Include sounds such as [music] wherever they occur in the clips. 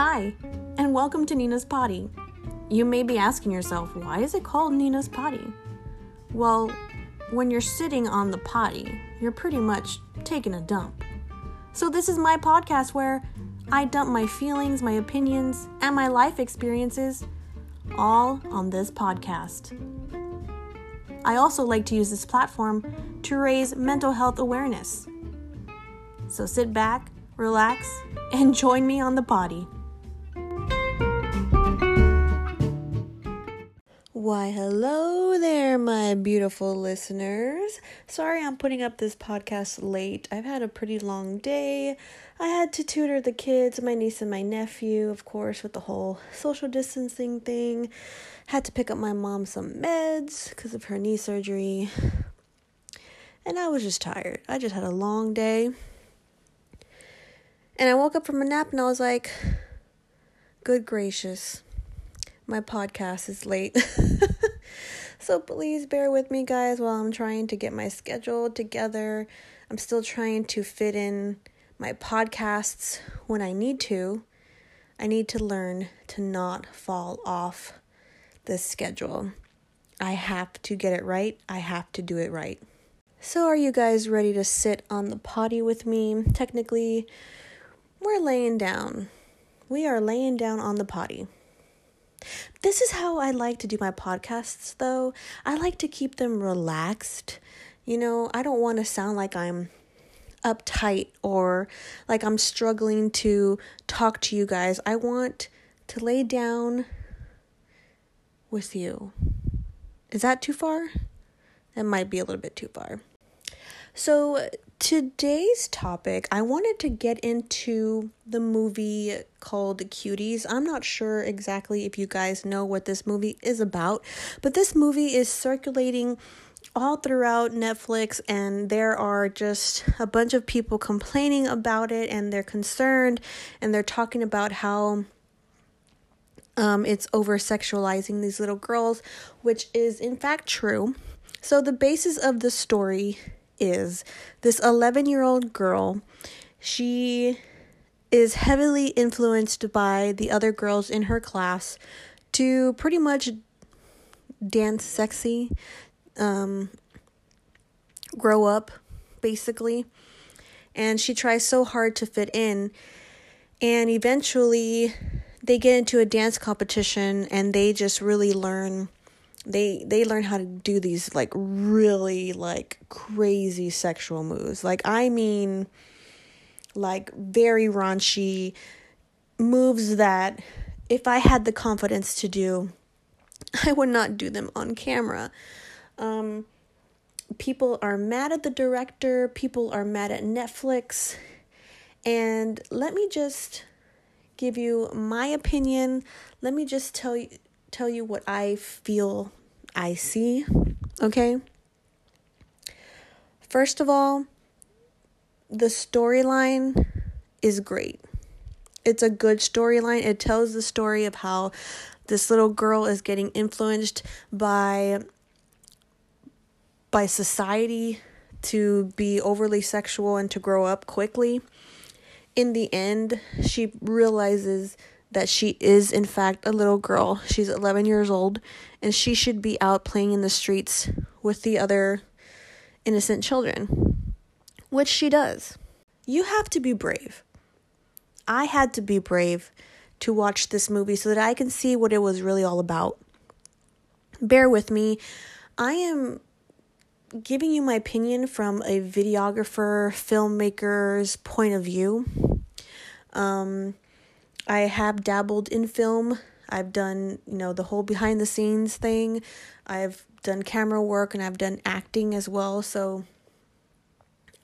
Hi, and welcome to Nina's Potty. You may be asking yourself, why is it called Nina's Potty? Well, when you're sitting on the potty, you're pretty much taking a dump. So, this is my podcast where I dump my feelings, my opinions, and my life experiences all on this podcast. I also like to use this platform to raise mental health awareness. So sit back, relax, and join me on the potty. Why, hello there, my beautiful listeners. Sorry I'm putting up this podcast late. I've had a pretty long day. I had to tutor the kids, my niece and my nephew, of course, with the whole social distancing thing. Had to pick up my mom some meds because of her knee surgery. And I was just tired. I just had a long day. And I woke up from a nap and I was like, good gracious, my podcast is late. [laughs] so please bear with me, guys, while I'm trying to get my schedule together. I'm still trying to fit in my podcasts when I need to. I need to learn to not fall off this schedule. I have to get it right. I have to do it right. So, are you guys ready to sit on the potty with me? Technically, we're laying down. We are laying down on the potty. This is how I like to do my podcasts, though. I like to keep them relaxed. You know, I don't want to sound like I'm uptight or like I'm struggling to talk to you guys. I want to lay down with you. Is that too far? That might be a little bit too far. So, today's topic, I wanted to get into the movie called Cuties. I'm not sure exactly if you guys know what this movie is about, but this movie is circulating all throughout Netflix, and there are just a bunch of people complaining about it, and they're concerned, and they're talking about how. Um, it's over sexualizing these little girls, which is in fact true. So, the basis of the story is this 11 year old girl. She is heavily influenced by the other girls in her class to pretty much dance sexy, um, grow up, basically. And she tries so hard to fit in. And eventually, they get into a dance competition and they just really learn they they learn how to do these like really like crazy sexual moves. Like I mean like very raunchy moves that if I had the confidence to do, [laughs] I would not do them on camera. Um people are mad at the director, people are mad at Netflix. And let me just give you my opinion. Let me just tell you tell you what I feel I see. Okay? First of all, the storyline is great. It's a good storyline. It tells the story of how this little girl is getting influenced by by society to be overly sexual and to grow up quickly. In the end, she realizes that she is, in fact, a little girl. She's 11 years old, and she should be out playing in the streets with the other innocent children, which she does. You have to be brave. I had to be brave to watch this movie so that I can see what it was really all about. Bear with me. I am giving you my opinion from a videographer, filmmaker's point of view. Um, I have dabbled in film. I've done, you know, the whole behind the scenes thing. I've done camera work and I've done acting as well. So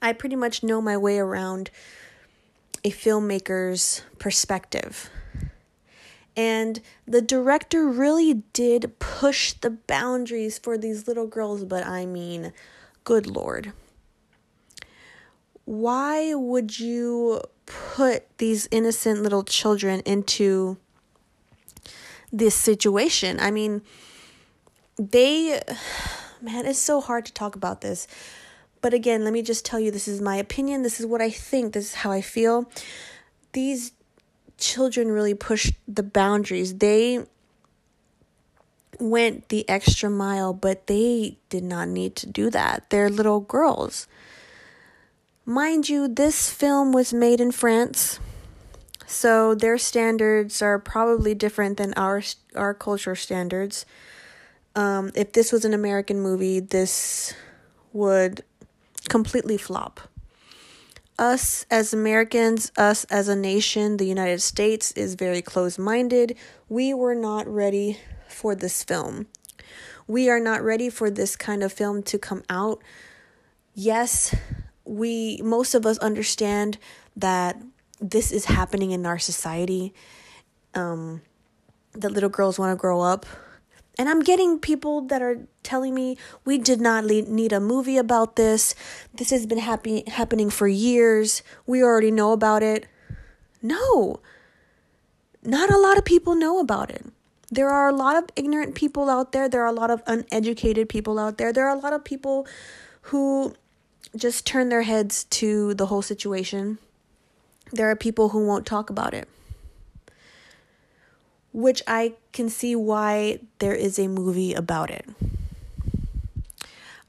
I pretty much know my way around a filmmaker's perspective. And the director really did push the boundaries for these little girls, but I mean, good lord. Why would you put these innocent little children into this situation. I mean, they, man, it's so hard to talk about this. But again, let me just tell you this is my opinion. This is what I think. This is how I feel. These children really pushed the boundaries. They went the extra mile, but they did not need to do that. They're little girls. Mind you, this film was made in France, so their standards are probably different than our our culture standards. Um, if this was an American movie, this would completely flop. Us as Americans, us as a nation, the United States is very close minded. We were not ready for this film. We are not ready for this kind of film to come out. Yes, we most of us understand that this is happening in our society. Um, that little girls want to grow up. And I'm getting people that are telling me we did not need a movie about this. This has been happy, happening for years. We already know about it. No, not a lot of people know about it. There are a lot of ignorant people out there. There are a lot of uneducated people out there. There are a lot of people who just turn their heads to the whole situation. There are people who won't talk about it. Which I can see why there is a movie about it.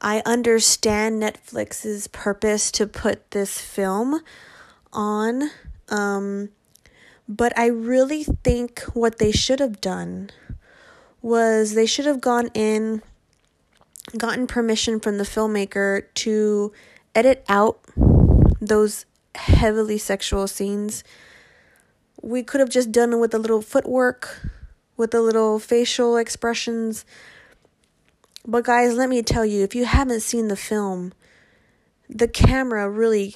I understand Netflix's purpose to put this film on um, but I really think what they should have done was they should have gone in, gotten permission from the filmmaker to edit out those heavily sexual scenes. We could have just done it with a little footwork, with a little facial expressions. But, guys, let me tell you if you haven't seen the film, the camera really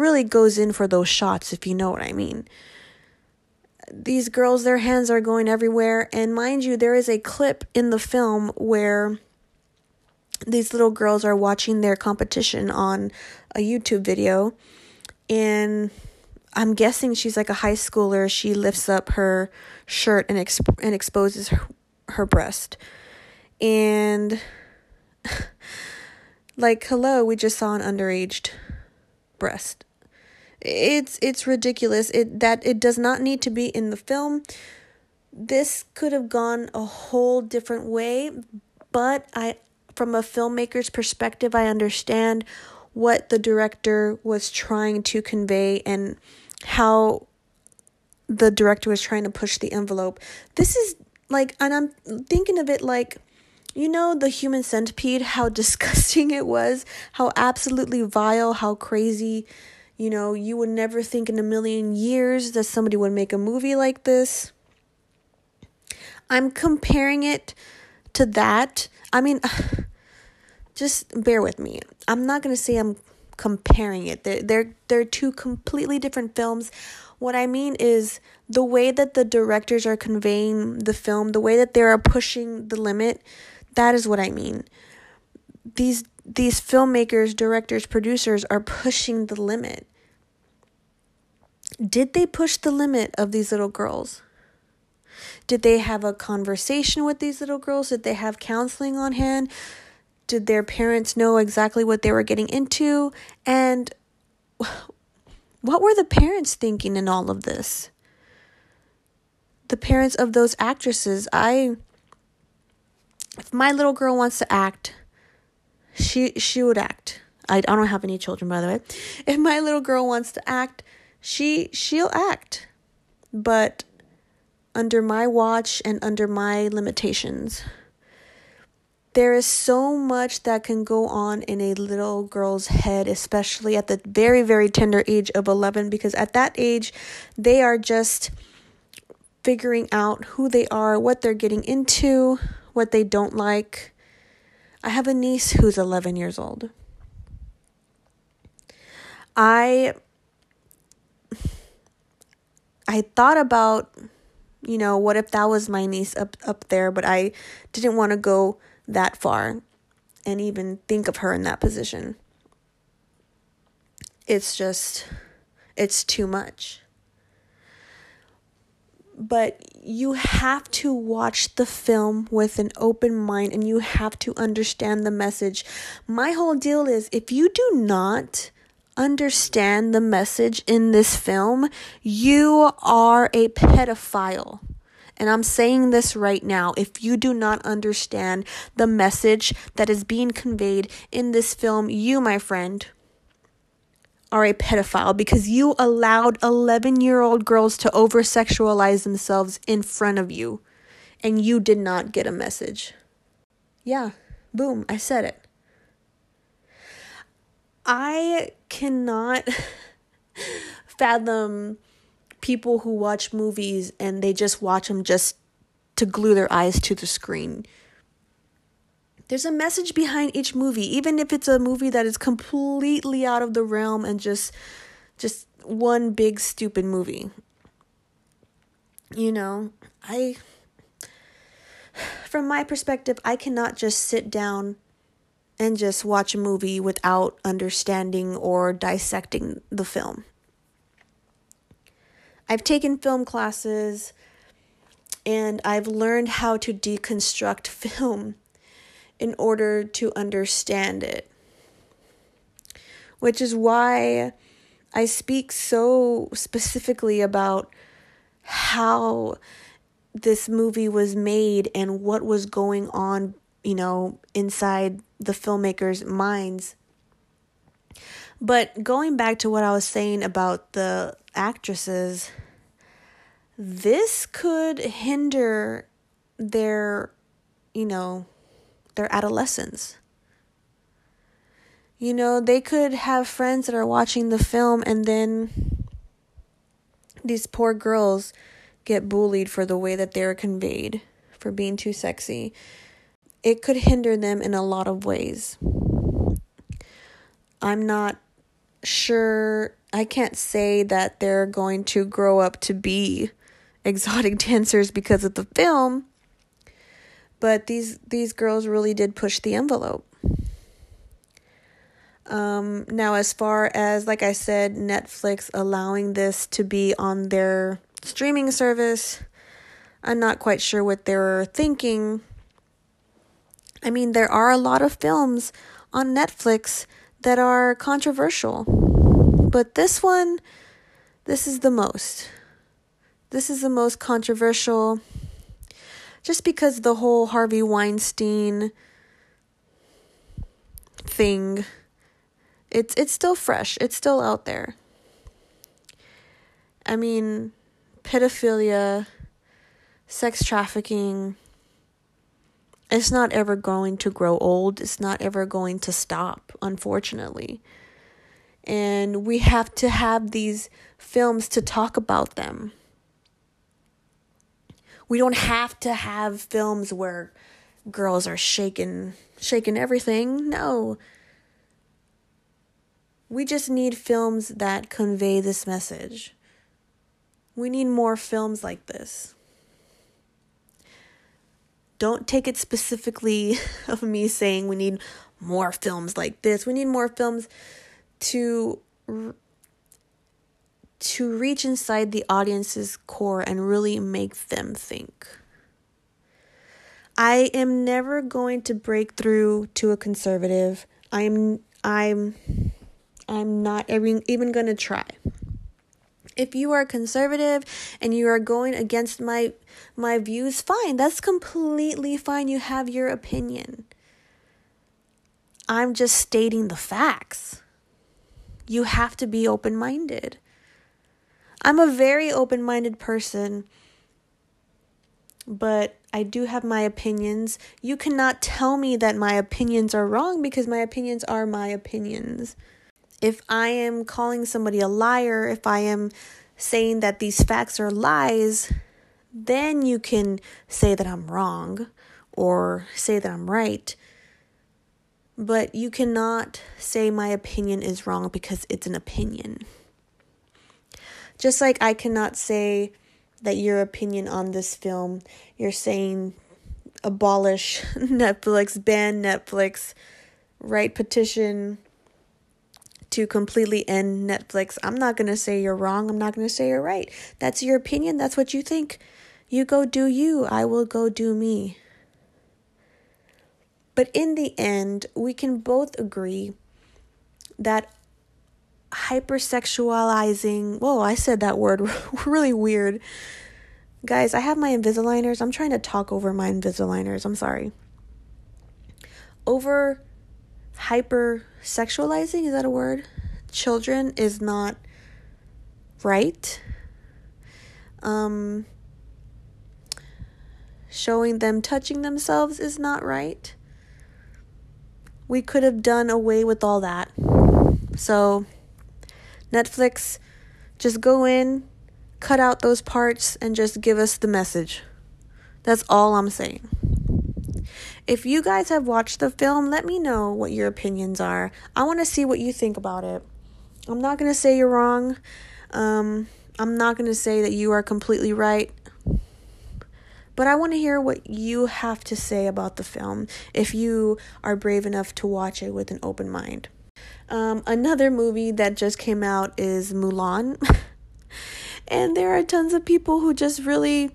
really goes in for those shots, if you know what I mean. These girls, their hands are going everywhere. And mind you, there is a clip in the film where these little girls are watching their competition on a YouTube video. And I'm guessing she's like a high schooler. She lifts up her shirt and, exp- and exposes her, her breast. And, [laughs] like, hello, we just saw an underaged breast it's it's ridiculous it that it does not need to be in the film this could have gone a whole different way but i from a filmmaker's perspective i understand what the director was trying to convey and how the director was trying to push the envelope this is like and i'm thinking of it like you know the human centipede how [laughs] disgusting it was how absolutely vile how crazy you know, you would never think in a million years that somebody would make a movie like this. I'm comparing it to that. I mean, [sighs] just bear with me. I'm not going to say I'm comparing it. They're, they're they're two completely different films. What I mean is the way that the directors are conveying the film, the way that they are pushing the limit, that is what I mean. These these filmmakers, directors, producers are pushing the limit. Did they push the limit of these little girls? Did they have a conversation with these little girls? Did they have counseling on hand? Did their parents know exactly what they were getting into? And [sighs] what were the parents thinking in all of this? The parents of those actresses, I if my little girl wants to act, she she would act. I, I don't have any children by the way. If my little girl wants to act, she she'll act but under my watch and under my limitations there is so much that can go on in a little girl's head especially at the very very tender age of 11 because at that age they are just figuring out who they are what they're getting into what they don't like. I have a niece who's 11 years old. I I thought about, you know, what if that was my niece up up there, but I didn't want to go that far and even think of her in that position. It's just it's too much. But you have to watch the film with an open mind and you have to understand the message. My whole deal is if you do not understand the message in this film, you are a pedophile. And I'm saying this right now. If you do not understand the message that is being conveyed in this film, you, my friend, are a pedophile because you allowed 11 year old girls to over sexualize themselves in front of you and you did not get a message. Yeah, boom, I said it. I cannot [laughs] fathom people who watch movies and they just watch them just to glue their eyes to the screen. There's a message behind each movie, even if it's a movie that is completely out of the realm and just just one big stupid movie. You know, I [sighs] from my perspective, I cannot just sit down and just watch a movie without understanding or dissecting the film. I've taken film classes and I've learned how to deconstruct [laughs] film in order to understand it. Which is why I speak so specifically about how this movie was made and what was going on, you know, inside the filmmakers' minds. But going back to what I was saying about the actresses, this could hinder their, you know, their adolescence. You know, they could have friends that are watching the film and then these poor girls get bullied for the way that they're conveyed, for being too sexy. It could hinder them in a lot of ways. I'm not sure, I can't say that they're going to grow up to be [laughs] exotic dancers because of the film, but these these girls really did push the envelope. Um, now, as far as like I said, Netflix allowing this to be on their streaming service. I'm not quite sure what they're thinking. I mean, there are a lot of films on Netflix that are controversial, but this one, this is the most. This is the most controversial just because the whole Harvey Weinstein thing it's it's still fresh. It's still out there. I mean, pedophilia, sex trafficking, it's not ever going to grow old. It's not ever going to stop, unfortunately. And we have to have these films to talk about them. We don't have to have films where girls are shaking shaking everything. No. We just need films that convey this message. We need more films like this. Don't take it specifically [laughs] of me saying we need more films like this. We need more films to to reach inside the audience's core and really make them think. I am never going to break through to a conservative. I'm I'm I'm not even even going to try if you are conservative and you are going against my my views fine. That's completely fine. You have your opinion. I'm just stating the facts. You have to be open-minded. I'm a very open-minded person but I do have my opinions. You cannot tell me that my opinions are wrong because my opinions are my opinions if I am calling somebody a liar, if I am saying that these facts are lies, then you can say that I'm wrong or say that I'm right. But you cannot say my opinion is wrong because it's an opinion. Just like I cannot say that your opinion on this film, you're saying abolish [laughs] Netflix, ban Netflix, write petition to completely end Netflix. I'm not going to say you're wrong. I'm not going to say you're right. That's your opinion. That's what you think. You go do you. I will go do me. But in the end, we can both agree that hypersexualizing. Whoa, I said that word [laughs] really weird. Guys, I have my Invisaligners. I'm trying to talk over my Invisaligners. I'm sorry. Over hyper sexualizing, is that a word? Children is not right. Um, showing them touching themselves is not right. We could have done away with all that. So, Netflix, just go in, cut out those parts, and just give us the message. That's all I'm saying. If you guys have watched the film, let me know what your opinions are. I want to see what you think about it. I'm not going to say you're wrong. Um, I'm not going to say that you are completely right. But I want to hear what you have to say about the film if you are brave enough to watch it with an open mind. Um, another movie that just came out is Mulan. [laughs] and there are tons of people who just really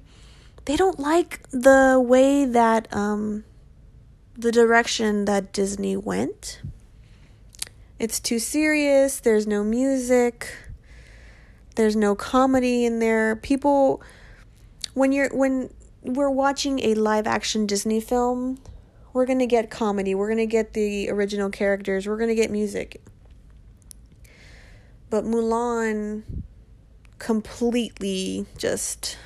they don't like the way that um, the direction that Disney went. It's too serious, there's no music, there's no comedy in there. People when you're when we're watching a live action Disney film, we're going to get comedy, we're going to get the original characters, we're going to get music. But Mulan completely just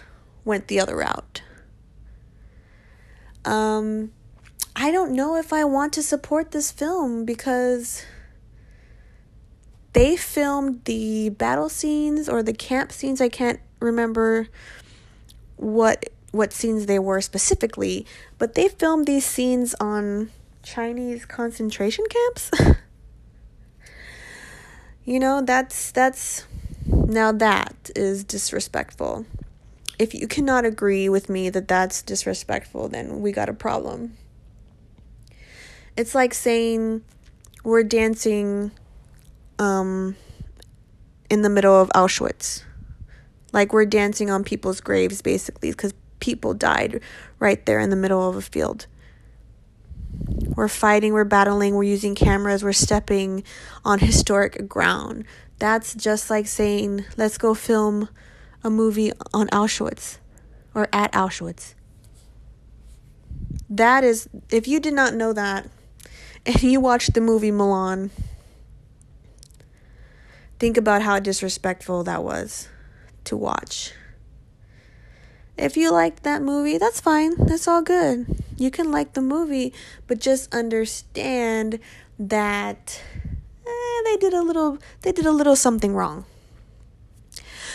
went the other route. Um I don't know if I want to support this film because they filmed the battle scenes or the camp scenes. I can't remember what what scenes they were specifically, but they filmed these scenes on Chinese concentration camps. [laughs] you know, that's that's now that is disrespectful. If you cannot agree with me that that's disrespectful, then we got a problem. It's like saying we're dancing um, in the middle of Auschwitz. Like we're dancing on people's graves, basically, because people died right there in the middle of a field. We're fighting, we're battling, we're using cameras, we're stepping on historic ground. That's just like saying, let's go film a movie on Auschwitz or at Auschwitz. That is, if you did not know that, and you watched the movie Mulan, think about how disrespectful that was to watch. If you liked that movie, that's fine. That's all good. You can like the movie, but just understand that eh, they did a little they did a little something wrong.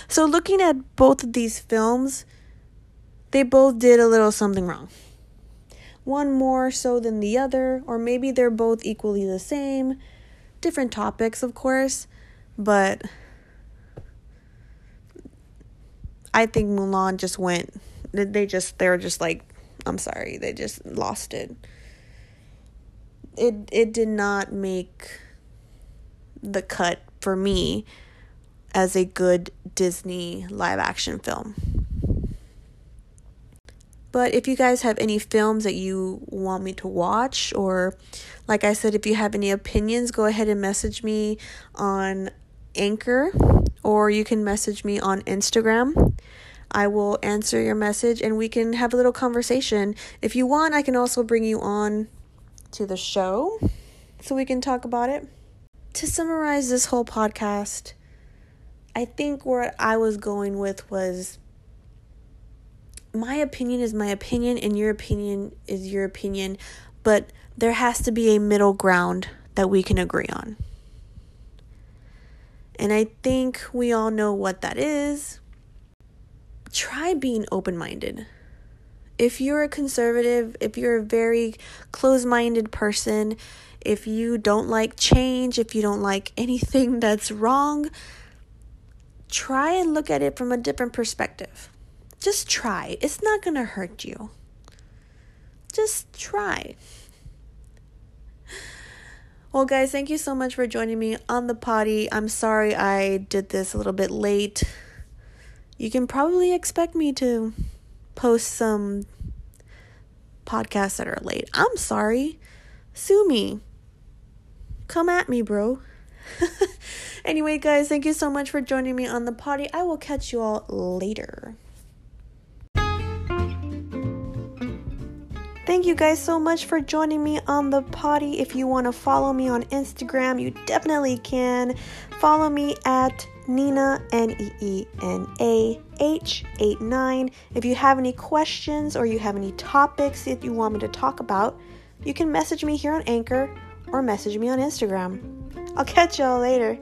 So looking at both of these films, they both did a little something wrong one more so than the other, or maybe they're both equally the same. Different topics, of course, but I think Mulan just went, they just, they're just like, I'm sorry, they just lost it. It, it did not make the cut for me as a good Disney live action film. But if you guys have any films that you want me to watch, or like I said, if you have any opinions, go ahead and message me on Anchor, or you can message me on Instagram. I will answer your message and we can have a little conversation. If you want, I can also bring you on to the show so we can talk about it. To summarize this whole podcast, I think where I was going with was my opinion is my opinion and your opinion is your opinion, but there has to be a middle ground that we can agree on. And I think we all know what that is. Try being open minded. If you're a conservative, if you're a very close minded person, if you don't like change, if you don't like anything [laughs] that's wrong, try and look at it from a different perspective. Just try. It's not going to hurt you. Just try. Well, guys, thank you so much for joining me on the potty. I'm sorry I did this a little bit late. You can probably expect me to post some podcasts that are late. I'm sorry. Sue me. Come at me, bro. [laughs] anyway, guys, thank you so much for joining me on the potty. I will catch you all later. Thank you guys so much for joining me on the potty. If you want to follow me on Instagram, you definitely can. Follow me at Nina N E E N A H 89. If you have any questions or you have any topics that you want me to talk about, you can message me here on Anchor or message me on Instagram. I'll catch y'all later.